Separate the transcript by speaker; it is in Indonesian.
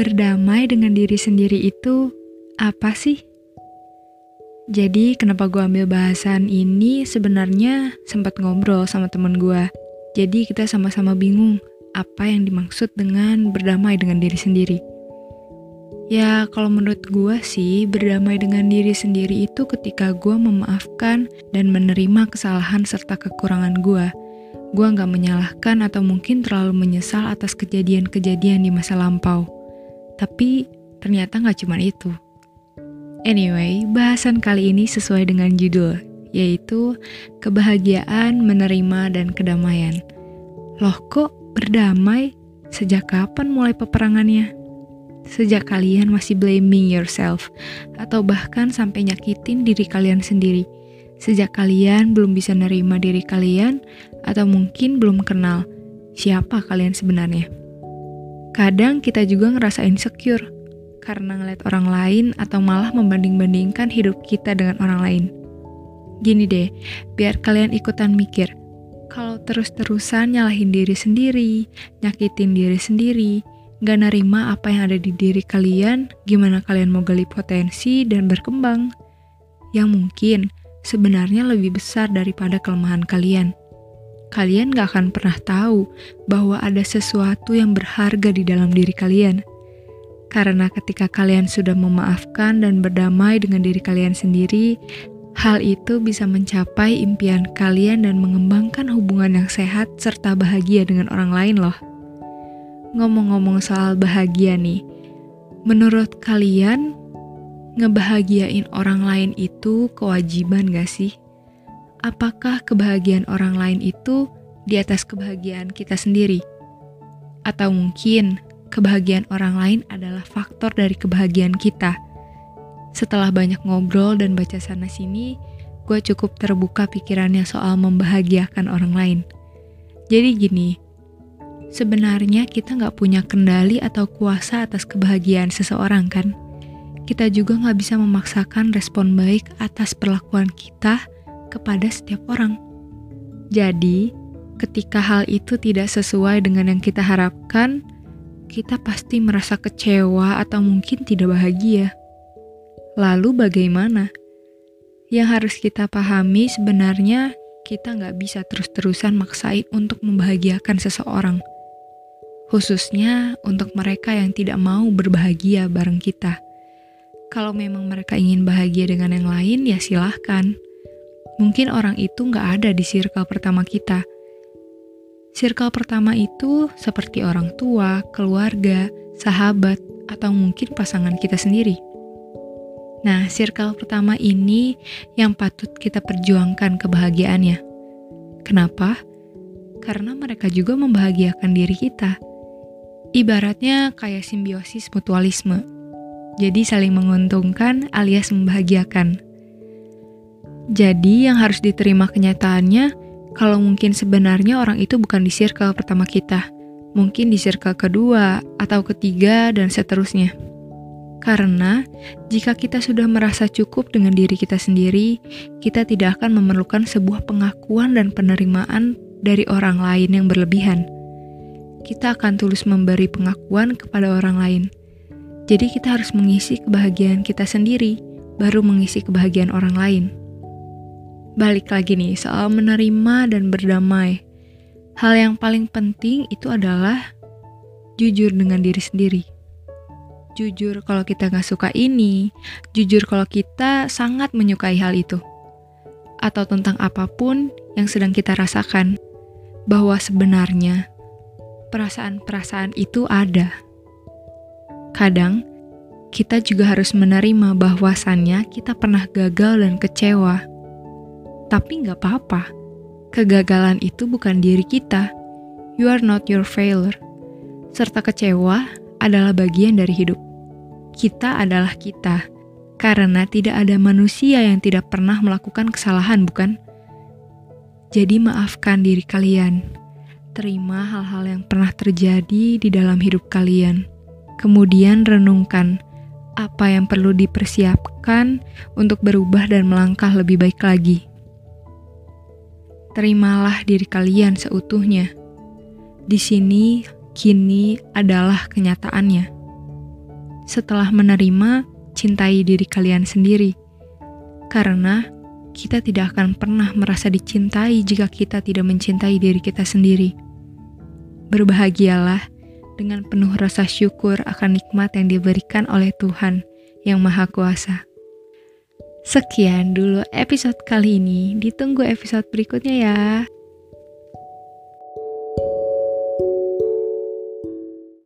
Speaker 1: berdamai dengan diri sendiri itu apa sih? Jadi kenapa gue ambil bahasan ini sebenarnya sempat ngobrol sama temen gue. Jadi kita sama-sama bingung apa yang dimaksud dengan berdamai dengan diri sendiri. Ya kalau menurut gue sih berdamai dengan diri sendiri itu ketika gue memaafkan dan menerima kesalahan serta kekurangan gue. Gue gak menyalahkan atau mungkin terlalu menyesal atas kejadian-kejadian di masa lampau. Tapi ternyata gak cuma itu. Anyway, bahasan kali ini sesuai dengan judul, yaitu kebahagiaan, menerima, dan kedamaian. Loh kok berdamai? Sejak kapan mulai peperangannya? Sejak kalian masih blaming yourself, atau bahkan sampai nyakitin diri kalian sendiri. Sejak kalian belum bisa nerima diri kalian, atau mungkin belum kenal siapa kalian sebenarnya. Kadang kita juga ngerasa insecure, karena ngeliat orang lain atau malah membanding-bandingkan hidup kita dengan orang lain. Gini deh, biar kalian ikutan mikir. Kalau terus-terusan nyalahin diri sendiri, nyakitin diri sendiri, gak nerima apa yang ada di diri kalian, gimana kalian mau gali potensi dan berkembang? Yang mungkin sebenarnya lebih besar daripada kelemahan kalian. Kalian gak akan pernah tahu bahwa ada sesuatu yang berharga di dalam diri kalian karena ketika kalian sudah memaafkan dan berdamai dengan diri kalian sendiri, hal itu bisa mencapai impian kalian dan mengembangkan hubungan yang sehat serta bahagia dengan orang lain loh. Ngomong-ngomong soal bahagia nih, menurut kalian ngebahagiain orang lain itu kewajiban gak sih? Apakah kebahagiaan orang lain itu di atas kebahagiaan kita sendiri? Atau mungkin kebahagiaan orang lain adalah faktor dari kebahagiaan kita. Setelah banyak ngobrol dan baca sana-sini, gue cukup terbuka pikirannya soal membahagiakan orang lain. Jadi gini, sebenarnya kita nggak punya kendali atau kuasa atas kebahagiaan seseorang kan? Kita juga nggak bisa memaksakan respon baik atas perlakuan kita kepada setiap orang. Jadi, ketika hal itu tidak sesuai dengan yang kita harapkan, kita pasti merasa kecewa atau mungkin tidak bahagia. Lalu bagaimana? Yang harus kita pahami sebenarnya kita nggak bisa terus-terusan maksain untuk membahagiakan seseorang. Khususnya untuk mereka yang tidak mau berbahagia bareng kita. Kalau memang mereka ingin bahagia dengan yang lain, ya silahkan. Mungkin orang itu nggak ada di circle pertama kita, Circle pertama itu seperti orang tua, keluarga, sahabat, atau mungkin pasangan kita sendiri. Nah, circle pertama ini yang patut kita perjuangkan kebahagiaannya. Kenapa? Karena mereka juga membahagiakan diri kita. Ibaratnya kayak simbiosis mutualisme. Jadi saling menguntungkan alias membahagiakan. Jadi yang harus diterima kenyataannya, kalau mungkin sebenarnya orang itu bukan di circle pertama kita, mungkin di circle kedua atau ketiga dan seterusnya. Karena jika kita sudah merasa cukup dengan diri kita sendiri, kita tidak akan memerlukan sebuah pengakuan dan penerimaan dari orang lain yang berlebihan. Kita akan tulus memberi pengakuan kepada orang lain. Jadi kita harus mengisi kebahagiaan kita sendiri, baru mengisi kebahagiaan orang lain balik lagi nih soal menerima dan berdamai. Hal yang paling penting itu adalah jujur dengan diri sendiri. Jujur kalau kita nggak suka ini, jujur kalau kita sangat menyukai hal itu. Atau tentang apa pun yang sedang kita rasakan. Bahwa sebenarnya perasaan-perasaan itu ada. Kadang, kita juga harus menerima bahwasannya kita pernah gagal dan kecewa tapi nggak apa-apa. Kegagalan itu bukan diri kita. You are not your failure. Serta kecewa adalah bagian dari hidup. Kita adalah kita. Karena tidak ada manusia yang tidak pernah melakukan kesalahan, bukan? Jadi maafkan diri kalian. Terima hal-hal yang pernah terjadi di dalam hidup kalian. Kemudian renungkan apa yang perlu dipersiapkan untuk berubah dan melangkah lebih baik lagi terimalah diri kalian seutuhnya. Di sini, kini adalah kenyataannya. setelah menerima, cintai diri kalian sendiri. Karena kita tidak akan pernah merasa dicintai jika kita tidak mencintai diri kita sendiri. Berbahagialah dengan penuh rasa syukur akan nikmat yang diberikan oleh Tuhan yang Maha Kuasa. Sekian dulu episode kali ini. Ditunggu episode berikutnya ya.